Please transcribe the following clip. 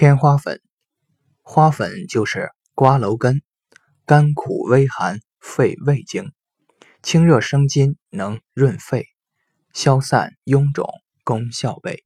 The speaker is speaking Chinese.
天花粉，花粉就是瓜蒌根，甘苦微寒，肺胃经，清热生津，能润肺，消散臃肿，功效倍。